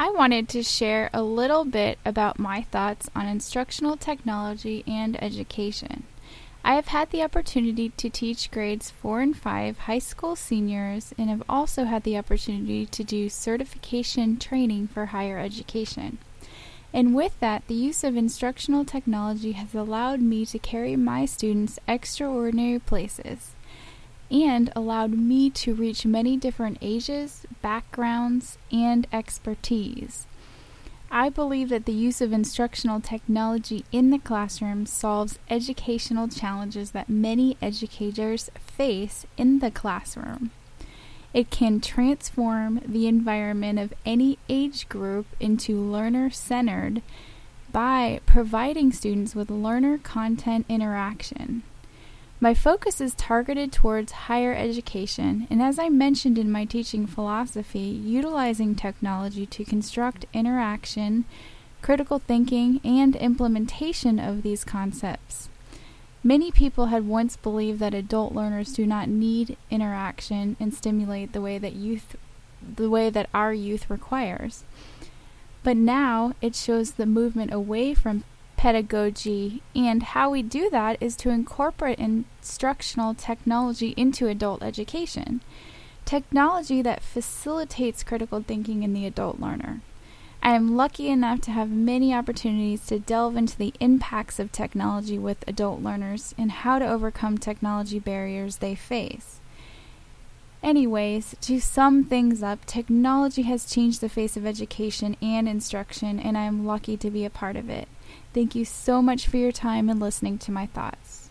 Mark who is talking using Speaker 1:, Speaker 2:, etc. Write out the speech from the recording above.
Speaker 1: I wanted to share a little bit about my thoughts on instructional technology and education. I have had the opportunity to teach grades 4 and 5 high school seniors and have also had the opportunity to do certification training for higher education. And with that, the use of instructional technology has allowed me to carry my students extraordinary places and allowed me to reach many different ages, backgrounds, and expertise. I believe that the use of instructional technology in the classroom solves educational challenges that many educators face in the classroom. It can transform the environment of any age group into learner centered by providing students with learner content interaction. My focus is targeted towards higher education, and as I mentioned in my teaching philosophy, utilizing technology to construct interaction, critical thinking, and implementation of these concepts. Many people had once believed that adult learners do not need interaction and stimulate the way that youth the way that our youth requires. But now it shows the movement away from pedagogy. And how we do that is to incorporate instructional technology into adult education. Technology that facilitates critical thinking in the adult learner. I am lucky enough to have many opportunities to delve into the impacts of technology with adult learners and how to overcome technology barriers they face. Anyways, to sum things up, technology has changed the face of education and instruction, and I am lucky to be a part of it. Thank you so much for your time and listening to my thoughts.